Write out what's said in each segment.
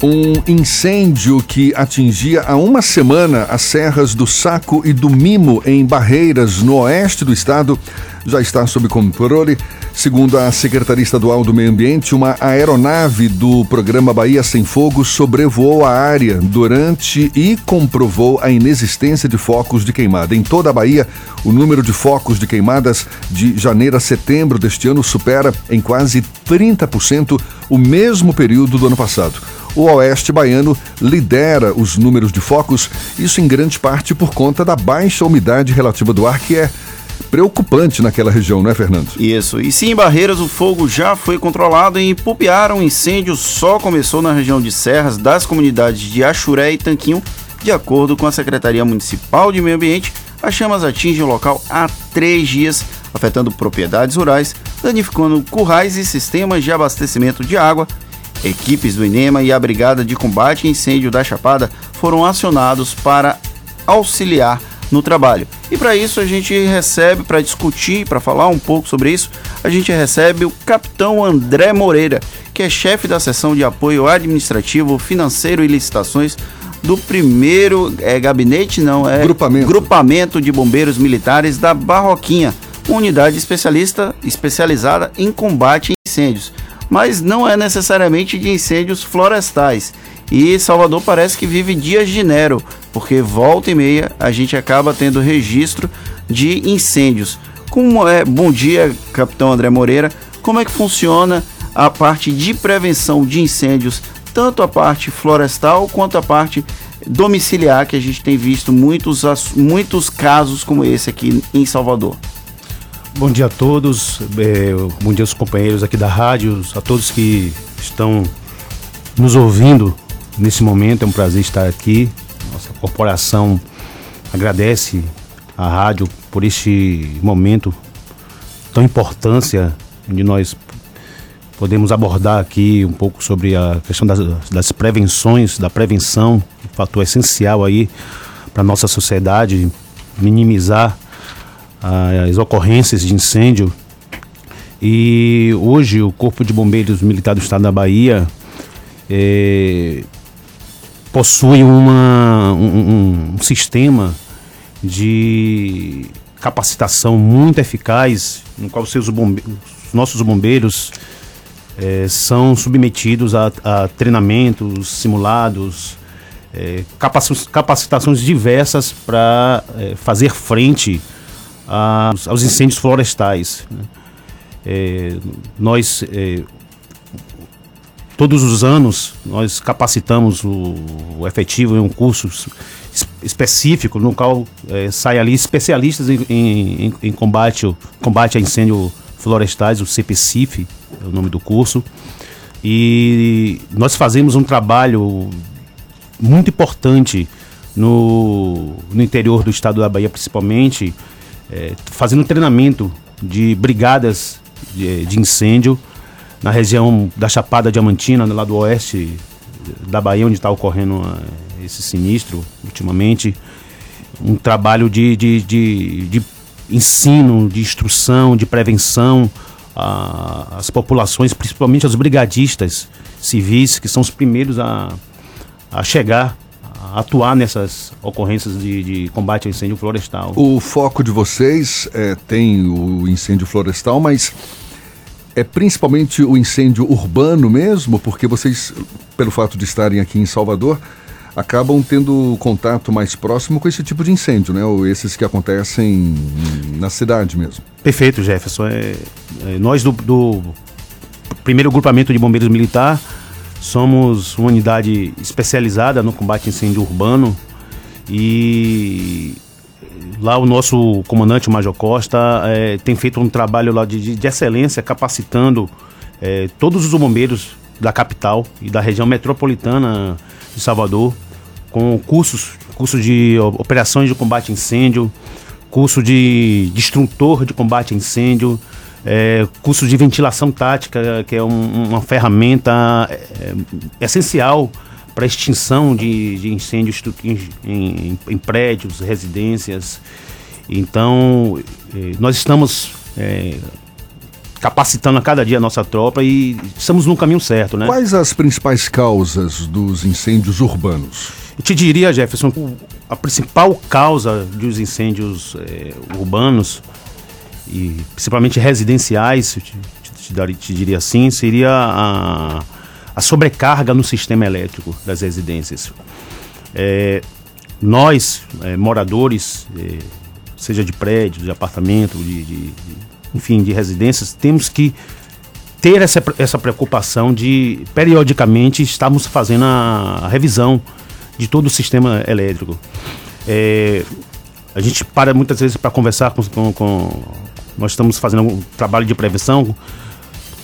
Um incêndio que atingia há uma semana as serras do Saco e do Mimo, em Barreiras, no oeste do estado, já está sob controle. Segundo a Secretaria Estadual do Meio Ambiente, uma aeronave do programa Bahia Sem Fogo sobrevoou a área durante e comprovou a inexistência de focos de queimada. Em toda a Bahia, o número de focos de queimadas de janeiro a setembro deste ano supera em quase 30% o mesmo período do ano passado o Oeste Baiano lidera os números de focos, isso em grande parte por conta da baixa umidade relativa do ar, que é preocupante naquela região, não é, Fernando? Isso. E sim, em Barreiras o fogo já foi controlado e em Pupiara o incêndio só começou na região de Serras das comunidades de Axuré e Tanquinho. De acordo com a Secretaria Municipal de Meio Ambiente, as chamas atingem o local há três dias, afetando propriedades rurais, danificando currais e sistemas de abastecimento de água Equipes do INEMA e a Brigada de Combate a Incêndio da Chapada foram acionados para auxiliar no trabalho. E para isso a gente recebe, para discutir, para falar um pouco sobre isso, a gente recebe o capitão André Moreira, que é chefe da seção de apoio administrativo, financeiro e licitações do primeiro é, gabinete, não, é grupamento. grupamento de bombeiros militares da Barroquinha, uma unidade especialista especializada em combate a incêndios mas não é necessariamente de incêndios florestais. E Salvador parece que vive dias de Nero, porque volta e meia a gente acaba tendo registro de incêndios. Como é? Bom dia, capitão André Moreira. Como é que funciona a parte de prevenção de incêndios, tanto a parte florestal quanto a parte domiciliar, que a gente tem visto muitos, muitos casos como esse aqui em Salvador? Bom dia a todos, é, bom dia aos companheiros aqui da rádio, a todos que estão nos ouvindo nesse momento. É um prazer estar aqui. Nossa corporação agradece à rádio por este momento tão importância de nós podemos abordar aqui um pouco sobre a questão das, das prevenções, da prevenção, um fator essencial aí para nossa sociedade, minimizar as ocorrências de incêndio. E hoje o Corpo de Bombeiros Militar do Estado da Bahia é, possui uma, um, um, sistema de capacitação muito eficaz, no qual seus bombeiros, os nossos bombeiros é, são submetidos a, a treinamentos simulados, é, capacitações diversas para é, fazer frente aos, aos incêndios florestais. Né? É, nós, é, todos os anos, nós capacitamos o, o efetivo em um curso específico, no qual é, ali especialistas em, em, em, combate, combate a incêndio florestais, o CPCIF, é o nome do curso. E nós fazemos um trabalho muito importante no, no interior do estado da Bahia, principalmente, é, fazendo treinamento de brigadas de, de, incêndio na região da Chapada Diamantina, lá do oeste da Bahia, onde está ocorrendo uh, esse sinistro ultimamente. Um trabalho de, de, de, de ensino, de instrução, de prevenção às populações, principalmente aos brigadistas civis, que são os primeiros a, a chegar atuar nessas ocorrências de, de, combate a incêndio florestal. O foco de vocês é, tem o incêndio florestal, mas é principalmente o incêndio urbano mesmo, porque vocês, pelo fato de estarem aqui em Salvador, acabam tendo contato mais próximo com esse tipo de incêndio, né? Ou esses que acontecem na cidade mesmo. Perfeito, Jefferson. É, é, nós do, do primeiro grupamento de bombeiros militar Somos uma unidade especializada no combate a incêndio urbano e lá o nosso comandante, o Major Costa, é, tem feito um trabalho lá de, de excelência, capacitando é, todos os bombeiros da capital e da região metropolitana de Salvador, com cursos, cursos de operações de combate a incêndio, curso de, de instrutor de combate a incêndio, é, curso de ventilação tática, que é um, uma ferramenta é, essencial para extinção de, de incêndios em, em, em, prédios, residências. Então, é, nós estamos é, capacitando a cada dia a nossa tropa e estamos no caminho certo, né? Quais as principais causas dos incêndios urbanos? Eu te diria, Jefferson, a principal causa dos incêndios é, urbanos e principalmente residenciais, te, te, te, diria assim, seria a, a, sobrecarga no sistema elétrico das residências. É, nós, é, moradores, seja de prédio, de apartamento, de, de, de, enfim, de residências, temos que ter essa, essa preocupação de periodicamente estarmos fazendo a, a revisão de todo o sistema elétrico. É, a gente para muitas vezes para conversar com, com, com, Nós estamos fazendo um trabalho de prevenção.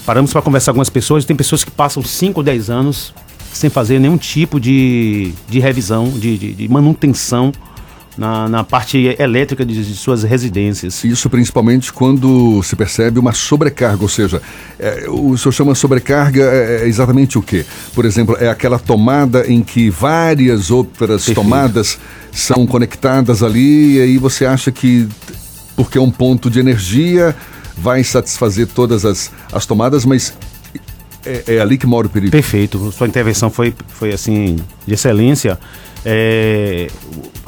Paramos para conversar com algumas pessoas. Tem pessoas que passam 5 ou 10 anos sem fazer nenhum tipo de, de revisão, de, de, de manutenção na, na parte elétrica de, de, suas residências. Isso principalmente quando se percebe uma sobrecarga, ou seja, é, o senhor chama sobrecarga é, é, exatamente o quê? Por exemplo, é aquela tomada em que várias outras Perfeito. tomadas são conectadas ali e aí você acha que porque é um ponto de energia vai satisfazer todas as, as tomadas, mas é, é ali que mora o perigo. Perfeito, sua intervenção foi, foi assim de excelência. É,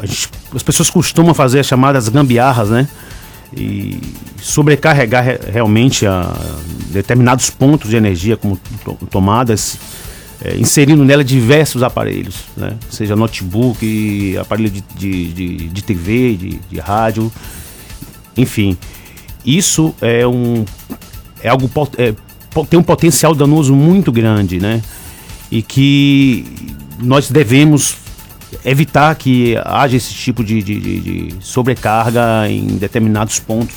gente, as pessoas costumam fazer as chamadas gambiarras, né? E sobrecarregar re, realmente a, determinados pontos de energia, como to, tomadas, é, inserindo nela diversos aparelhos, né? Seja notebook, aparelho de, de, de, de TV, de, de rádio, enfim. Isso é um é algo é, tem um potencial danoso muito grande, né? E que nós devemos evitar que haja esse tipo de, de, de, sobrecarga em determinados pontos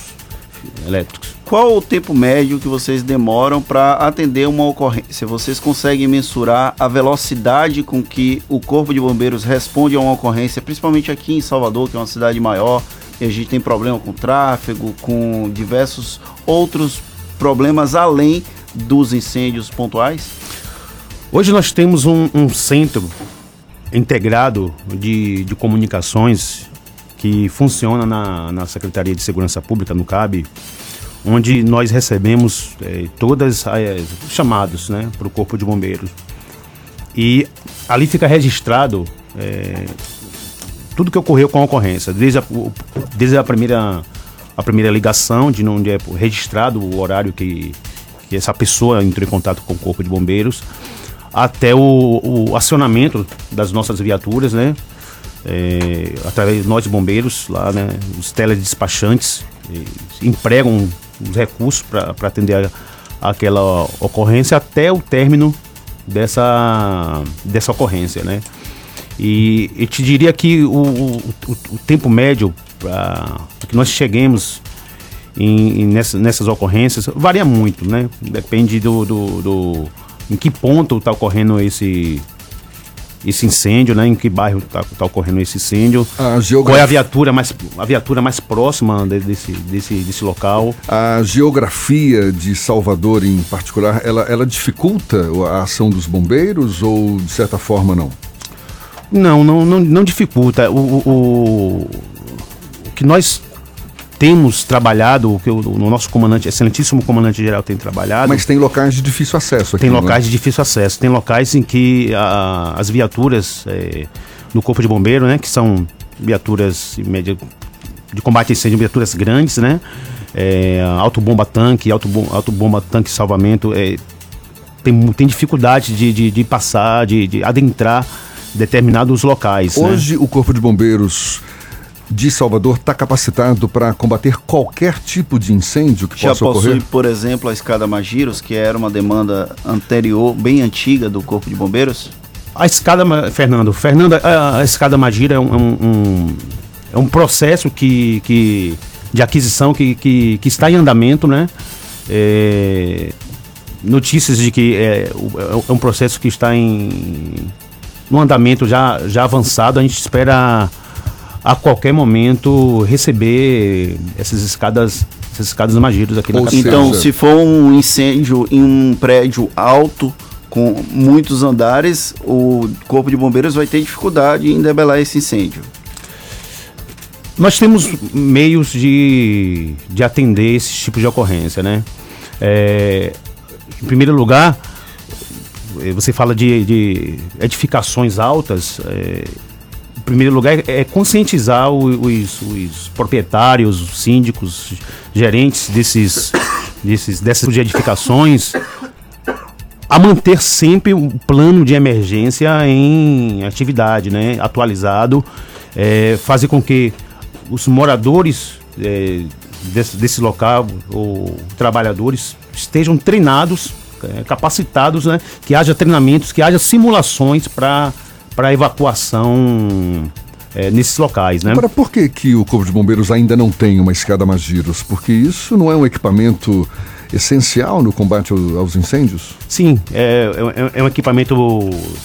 elétricos. Qual o tempo médio que vocês demoram para atender uma ocorrência? Vocês conseguem mensurar a velocidade com que o Corpo de Bombeiros responde a uma ocorrência, principalmente aqui em Salvador, que é uma cidade maior, e a gente tem problema com tráfego, com diversos outros problemas além dos incêndios pontuais? Hoje nós temos um, um centro integrado de, de comunicações que funciona na, na Secretaria de Segurança Pública, no CAB, onde nós recebemos é, todas as chamados né, para o Corpo de Bombeiros. E ali fica registrado é, tudo que ocorreu com a ocorrência, desde a, desde a primeira a primeira ligação, de onde é registrado o horário que, que essa pessoa entrou em contato com o Corpo de Bombeiros, até o, o acionamento das nossas viaturas, né? É, através de nós bombeiros, lá, né? Os teledespachantes empregam os recursos para atender a, aquela ocorrência até o término dessa, dessa ocorrência, né? E eu te diria que o, o, o tempo médio para que nós cheguemos em, em nessas, nessas ocorrências varia muito, né? Depende do, do, do em que ponto está ocorrendo esse esse incêndio, né? Em que bairro está tá ocorrendo esse incêndio? A geografia... Qual é a viatura mais a viatura mais próxima desse, desse, desse local? A geografia de Salvador, em particular, ela, ela dificulta a ação dos bombeiros ou de certa forma não? Não, não, não, não dificulta. O, o, o que nós temos trabalhado, o que o, o nosso comandante, excelentíssimo comandante geral tem trabalhado. Mas tem locais de difícil acesso aqui. Tem né? locais de difícil acesso. Tem locais em que a, as viaturas é, do Corpo de Bombeiro, né, que são viaturas média, de combate a incêndio, viaturas grandes, né? É, autobomba tanque, autobomba, autobomba tanque salvamento, é, tem, tem dificuldade de, de, de passar, de, de adentrar determinados locais. Né? Hoje né? o Corpo de Bombeiros de Salvador está capacitado para combater qualquer tipo de incêndio que Já possa ocorrer? Já possui, por exemplo, a escada Magiros, que era uma demanda anterior, bem antiga do Corpo de Bombeiros? A escada, Fernando, Fernando, a, a escada Magira é um, um, é um processo que, que, de aquisição que, que, que está em andamento, né? É, notícias de que é, é um processo que está em no andamento já, já avançado. A gente espera a qualquer momento receber essas escadas essas escadas magiras aqui Ou na capital. Então, se for um incêndio em um prédio alto com muitos andares, o corpo de bombeiros vai ter dificuldade em debelar esse incêndio. Nós temos meios de, de atender esse tipo de ocorrência, né? É, em primeiro lugar, você fala de, de edificações altas. É, em primeiro lugar, é conscientizar os, os proprietários, os síndicos, gerentes desses, desses, dessas edificações a manter sempre um plano de emergência em atividade, né, atualizado, é, fazer com que os moradores é, desse, desse local ou trabalhadores estejam treinados, é, capacitados, né, que haja treinamentos, que haja simulações para para evacuação é, nesses locais, né? Agora, por que, que o Corpo de Bombeiros ainda não tem uma escada mais giros? Porque isso não é um equipamento essencial no combate aos incêndios? Sim, é, é, é um equipamento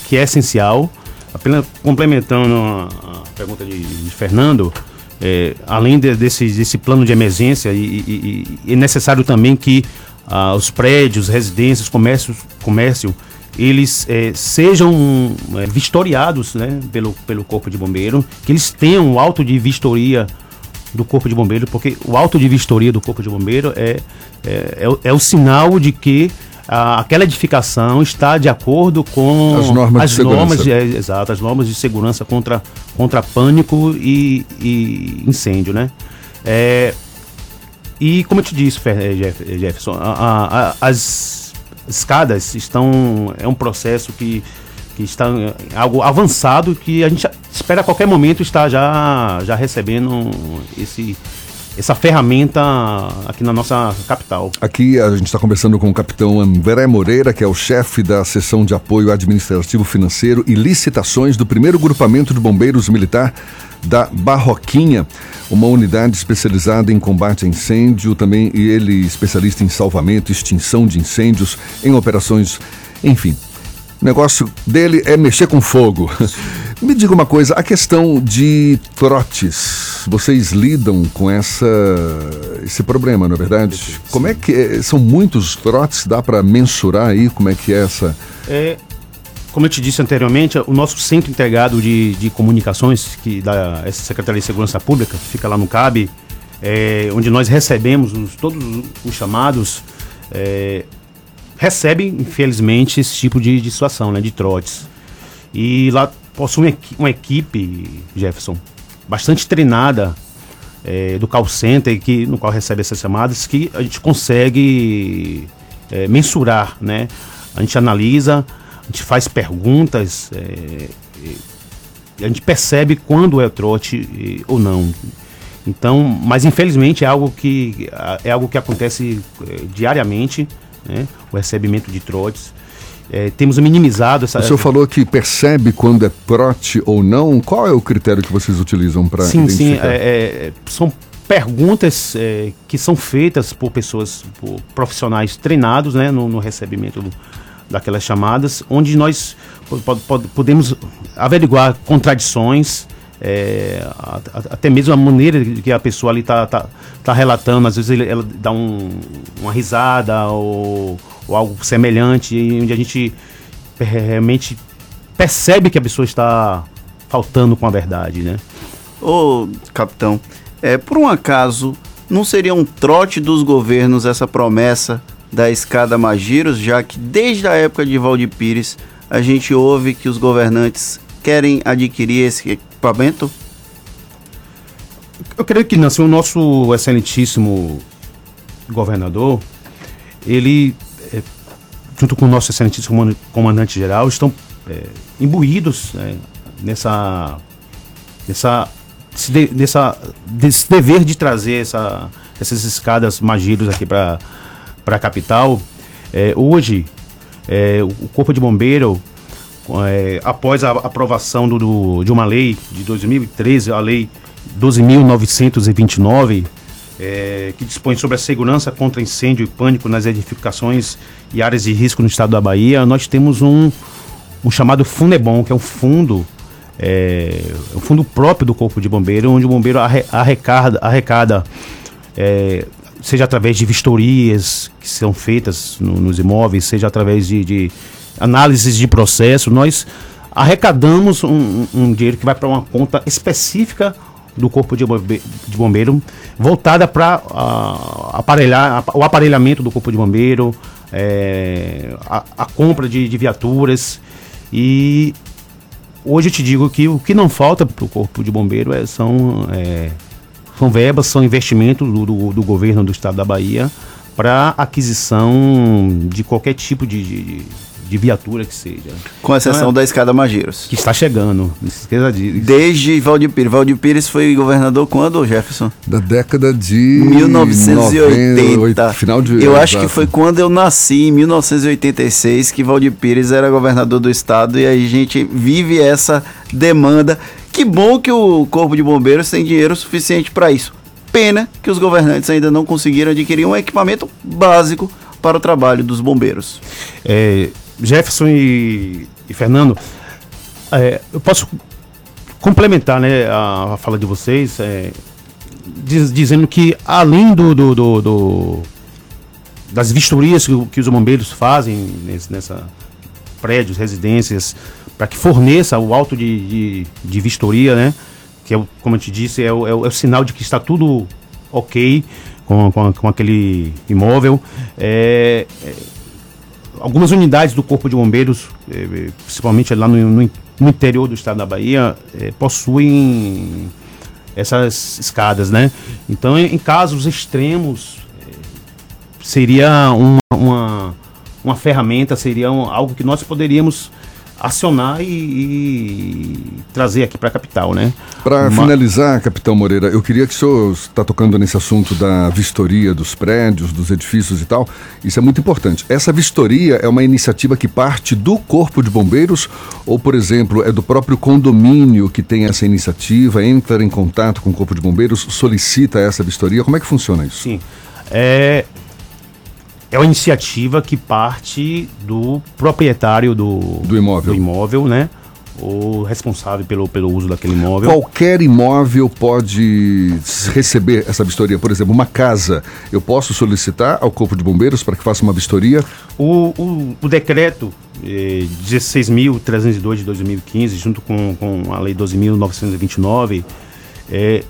que é essencial. Apenas complementando a, pergunta de, de Fernando, é, além de, desse, desse plano de emergência, e, e, e é necessário também que ah, os prédios, residências, comércio, comércio eles é, sejam é, vistoriados né, pelo, pelo Corpo de Bombeiro, que eles tenham o auto de vistoria do Corpo de Bombeiro, porque o auto de vistoria do Corpo de Bombeiro é, é, é, o, é o sinal de que a, aquela edificação está de acordo com as normas as de normas segurança. De, é, exato, as normas de segurança contra, contra pânico e, e incêndio, né? É, e como eu te disse, Jefferson, a, a, as escadas estão. É um processo que que está algo avançado que a gente espera a qualquer momento estar já, já recebendo esse, essa ferramenta aqui na nossa capital. Aqui a gente está conversando com o capitão André Moreira, que é o chefe da seção de apoio administrativo financeiro e licitações do primeiro grupamento de bombeiros militar da Barroquinha, uma unidade especializada em combate a incêndio, também e ele especialista em salvamento, extinção de incêndios, em operações, enfim, o negócio dele é mexer com fogo. Me diga uma coisa, a questão de trotes, vocês lidam com essa esse problema, não é verdade? Sim. Como é que é? são muitos trotes? Dá para mensurar aí como é que é essa? É, como eu te disse anteriormente, o nosso centro integrado de, de comunicações que da essa Secretaria de Segurança Pública fica lá no CAB, é, onde nós recebemos os, todos os chamados. É, recebe, infelizmente, esse tipo de, de situação, né, de trotes. E lá possui uma equipe, Jefferson, bastante treinada é, do call center, que, no qual recebe essas chamadas, que a gente consegue é, mensurar, né? A gente analisa, a gente faz perguntas, é, a gente percebe quando é trote ou não. Então, mas infelizmente é algo que é algo que acontece diariamente né? o recebimento de trotes. É, temos minimizado essa. O senhor falou que percebe quando é trote ou não. Qual é o critério que vocês utilizam para sim? Sim, é, é, são perguntas é, que são feitas por pessoas, por profissionais treinados né, no, no recebimento do, daquelas chamadas, onde nós podemos averiguar contradições, é, até mesmo a maneira que a pessoa ali está tá, tá relatando, às vezes ele, ela dá um, uma risada ou, ou, algo semelhante, onde a gente realmente percebe que a pessoa está faltando com a verdade, né? Ô, capitão, é, por um acaso, não seria um trote dos governos essa promessa da escada Magiros, já que desde a época de Valdir Pires a gente ouve que os governantes querem adquirir esse equipamento? Eu creio que. Assim, o nosso excelentíssimo governador, ele, é, junto com o nosso excelentíssimo comandante-geral, estão é, imbuídos é, nessa, nessa, nessa, desse dever de trazer essa, essas escadas magiros aqui para a capital. É, hoje, é, o Corpo de Bombeiro é, após a aprovação do, do, de uma lei de 2013, a lei 12.929, é, que dispõe sobre a segurança contra incêndio e pânico nas edificações e áreas de risco no estado da Bahia, nós temos um, um chamado Funebom, que é um fundo, é, um fundo próprio do Corpo de Bombeiro, onde o bombeiro arrecada, arrecada é, seja através de vistorias que são feitas no, nos imóveis, seja através de, de análises de processo, nós arrecadamos um, um dinheiro que vai para uma conta específica do Corpo de Bombeiro, de bombeiro voltada para uh, aparelhar o aparelhamento do Corpo de Bombeiro, é, a, a, compra de, de, viaturas. E hoje eu te digo que o que não falta para o Corpo de Bombeiro é, são, é, são verbas, são investimentos do, do, do governo do estado da Bahia para aquisição de qualquer tipo de, de, de, viatura que seja. Com exceção então, é, da escada Mageiros. Que está chegando, não se esqueça disso. Desde Valdir Pires. Valdir Pires foi governador quando, Jefferson? Da década de... 1980. 90, final de... Eu acho que foi quando eu nasci, em 1986, que Valdir Pires era governador do estado e aí a gente vive essa demanda. Que bom que o Corpo de Bombeiros tem dinheiro suficiente para isso Pena que os governantes ainda não conseguiram adquirir um equipamento básico para o trabalho dos bombeiros. É, Jefferson e, e Fernando, é, eu posso complementar né, a, a fala de vocês, é, diz, dizendo que além do, do, do, do das vistorias que, que, os bombeiros fazem nesse, nessa prédios, residências, para que forneça o auto de, de, de vistoria, né? que é, como eu te disse, é o, é o, é o sinal de que está tudo ok com, com, com aquele imóvel. É, é, algumas unidades do Corpo de Bombeiros, é, principalmente lá no, no, interior do estado da Bahia, é, possuem essas escadas, né? Então, em, casos extremos, é, seria uma, uma, uma ferramenta, seria algo que nós poderíamos acionar e, e trazer aqui para a capital, né? Para Uma... finalizar, capitão Moreira, eu queria que o senhor está tocando nesse assunto da vistoria dos prédios, dos edifícios e tal. Isso é muito importante. Essa vistoria é uma iniciativa que parte do Corpo de Bombeiros ou, por exemplo, é do próprio condomínio que tem essa iniciativa, entra em contato com o Corpo de Bombeiros, solicita essa vistoria? Como é que funciona isso? Sim. É, é uma iniciativa que parte do proprietário do, do imóvel, do imóvel né? o responsável pelo, pelo uso daquele imóvel. Qualquer imóvel pode receber essa vistoria. Por exemplo, uma casa, eu posso solicitar ao Corpo de Bombeiros para que faça uma vistoria? O, o, o decreto eh, 16.302 de 2015, junto com, com a Lei 12.929, eh,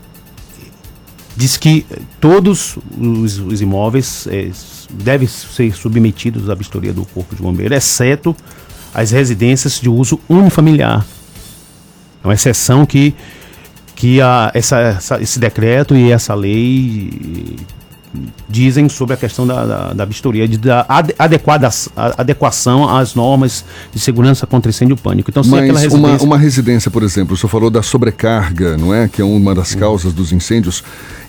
diz que todos os, os imóveis eh, devem ser submetidos à vistoria do Corpo de Bombeiro, exceto as residências de uso unifamiliar. É uma exceção que, que a, essa, essa, esse decreto e essa lei dizem sobre a questão da, da, da vistoria, de, da adequada, adequação às normas de segurança contra incêndio pânico. Então, Mas residência... uma, uma residência, por exemplo, o senhor falou da sobrecarga, não é? Que é uma das causas dos incêndios.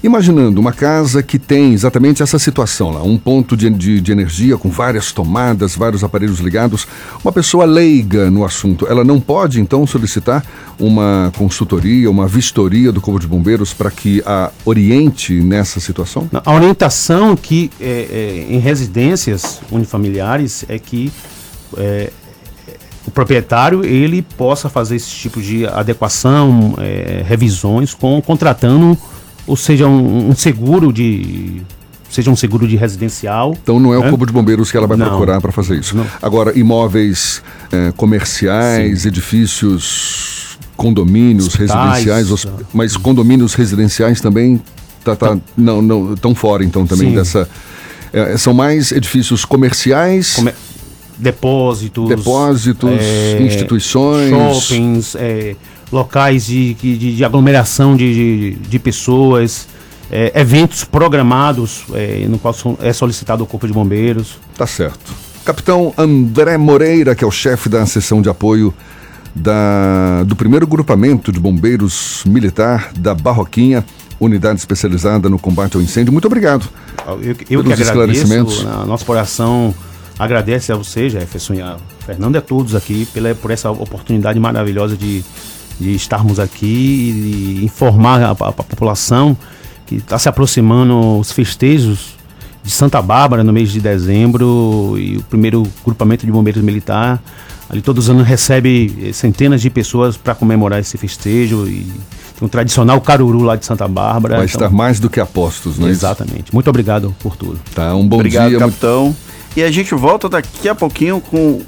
Imaginando uma casa que tem exatamente essa situação lá, um ponto de, de, de energia com várias tomadas, vários aparelhos ligados, uma pessoa leiga no assunto, ela não pode então solicitar uma consultoria, uma vistoria do Corpo de Bombeiros para que a oriente nessa situação? A orientação que é, é, em residências unifamiliares é que é, o proprietário ele possa fazer esse tipo de adequação, é, revisões com contratando ou seja um, um seguro de seja um seguro de residencial. Então não é, né? o Corpo de Bombeiros que ela vai não, procurar para fazer isso. Não. Agora, imóveis é, comerciais, Sim. edifícios, condomínios Hospitais, residenciais, mas condomínios residenciais também tá, tá, não, não, estão fora então também Sim. dessa. É, são mais edifícios comerciais. Come depósitos. Depósitos, é, instituições. Shoppings, é, locais de, de, de aglomeração de, de, de pessoas, é, eventos programados é, no qual é solicitado o Corpo de Bombeiros. Tá certo. Capitão André Moreira, que é o chefe da seção de apoio da, do primeiro grupamento de bombeiros militar da Barroquinha, unidade especializada no combate ao incêndio. Muito obrigado. Eu, eu pelos que esclarecimentos. A nossa coração agradece a você, Jefferson, e a Fernando e a todos aqui pela, por essa oportunidade maravilhosa de de estarmos aqui e informar a, a, a população que está se aproximando os festejos de Santa Bárbara no mês de dezembro e o primeiro grupamento de bombeiros militar ali todos os anos recebe centenas de pessoas para comemorar esse festejo e tem um tradicional caruru lá de Santa Bárbara. Vai então... estar mais do que apostos, não é Exatamente. Muito obrigado por tudo. Tá, um bom obrigado, dia. capitão. E a gente volta daqui a pouquinho com